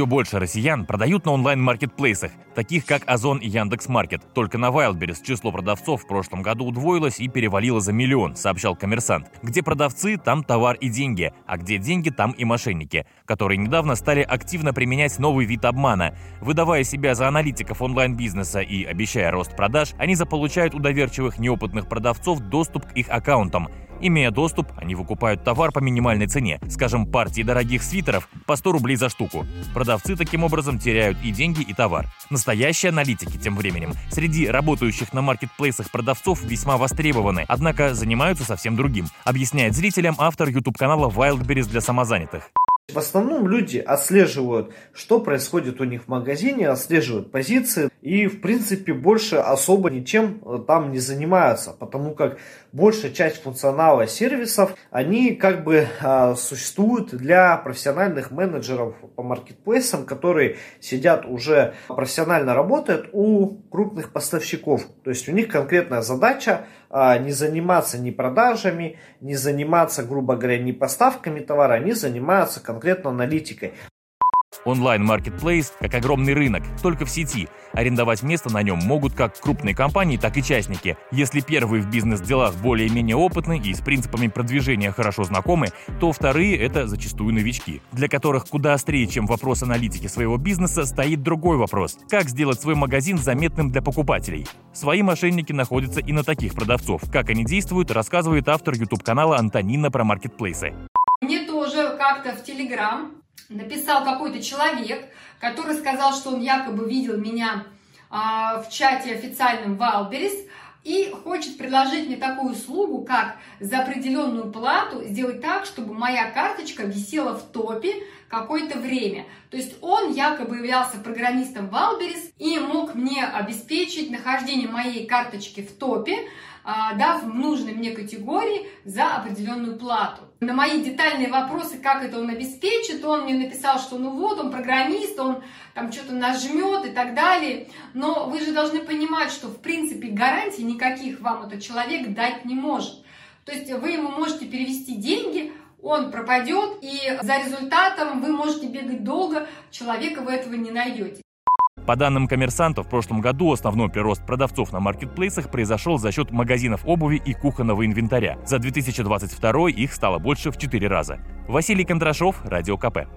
Все больше россиян продают на онлайн-маркетплейсах, таких как Озон и Яндекс.Маркет. Только на Wildberries число продавцов в прошлом году удвоилось и перевалило за миллион, сообщал коммерсант. Где продавцы, там товар и деньги, а где деньги, там и мошенники, которые недавно стали активно применять новый вид обмана. Выдавая себя за аналитиков онлайн-бизнеса и обещая рост продаж, они заполучают у доверчивых неопытных продавцов доступ к их аккаунтам. Имея доступ, они выкупают товар по минимальной цене, скажем, партии дорогих свитеров по 100 рублей за штуку. Продавцы таким образом теряют и деньги, и товар. Настоящие аналитики тем временем среди работающих на маркетплейсах продавцов весьма востребованы, однако занимаются совсем другим, объясняет зрителям автор YouTube-канала Wildberries для самозанятых. В основном люди отслеживают, что происходит у них в магазине, отслеживают позиции и, в принципе, больше особо ничем э, там не занимаются, потому как большая часть функционала сервисов, они как бы а, существуют для профессиональных менеджеров по маркетплейсам, которые сидят уже профессионально работают у крупных поставщиков. То есть у них конкретная задача а, не заниматься ни продажами, не заниматься, грубо говоря, ни поставками товара, они занимаются конкретно аналитикой. Онлайн-маркетплейс как огромный рынок, только в сети. Арендовать место на нем могут как крупные компании, так и частники. Если первые в бизнес-делах более-менее опытны и с принципами продвижения хорошо знакомы, то вторые — это зачастую новички, для которых куда острее, чем вопрос аналитики своего бизнеса, стоит другой вопрос — как сделать свой магазин заметным для покупателей. Свои мошенники находятся и на таких продавцов. Как они действуют, рассказывает автор YouTube-канала Антонина про маркетплейсы. Мне как-то в Телеграм написал какой-то человек, который сказал, что он якобы видел меня а, в чате официальном Wildberries и хочет предложить мне такую услугу, как за определенную плату сделать так, чтобы моя карточка висела в топе какое-то время. То есть он якобы являлся программистом Wildberries и мог мне обеспечить нахождение моей карточки в топе, а, дав нужной мне категории за определенную плату. На мои детальные вопросы, как это он обеспечит, он мне написал, что ну вот, он программист, он там что-то нажмет и так далее. Но вы же должны понимать, что в принципе гарантий никаких вам этот человек дать не может. То есть вы ему можете перевести деньги, он пропадет, и за результатом вы можете бегать долго, человека вы этого не найдете. По данным коммерсантов, в прошлом году основной прирост продавцов на маркетплейсах произошел за счет магазинов обуви и кухонного инвентаря. За 2022 их стало больше в 4 раза. Василий Кондрашов, Радио КП.